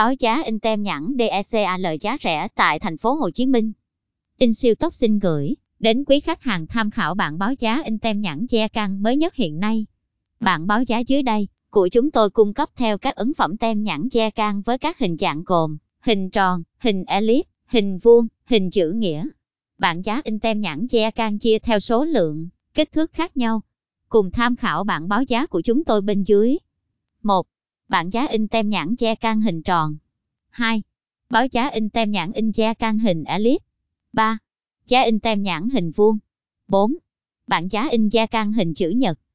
Báo giá in tem nhãn DECAL giá rẻ tại thành phố Hồ Chí Minh. In siêu tốc xin gửi đến quý khách hàng tham khảo bản báo giá in tem nhãn che căng mới nhất hiện nay. Bản báo giá dưới đây của chúng tôi cung cấp theo các ấn phẩm tem nhãn che can với các hình dạng gồm hình tròn, hình elip, hình vuông, hình chữ nghĩa. Bản giá in tem nhãn che can chia theo số lượng, kích thước khác nhau. Cùng tham khảo bản báo giá của chúng tôi bên dưới. 1. Bản giá in tem nhãn che can hình tròn. 2. Báo giá in tem nhãn in che can hình elip. 3. Giá in tem nhãn hình vuông. 4. Bản giá in che can hình chữ nhật.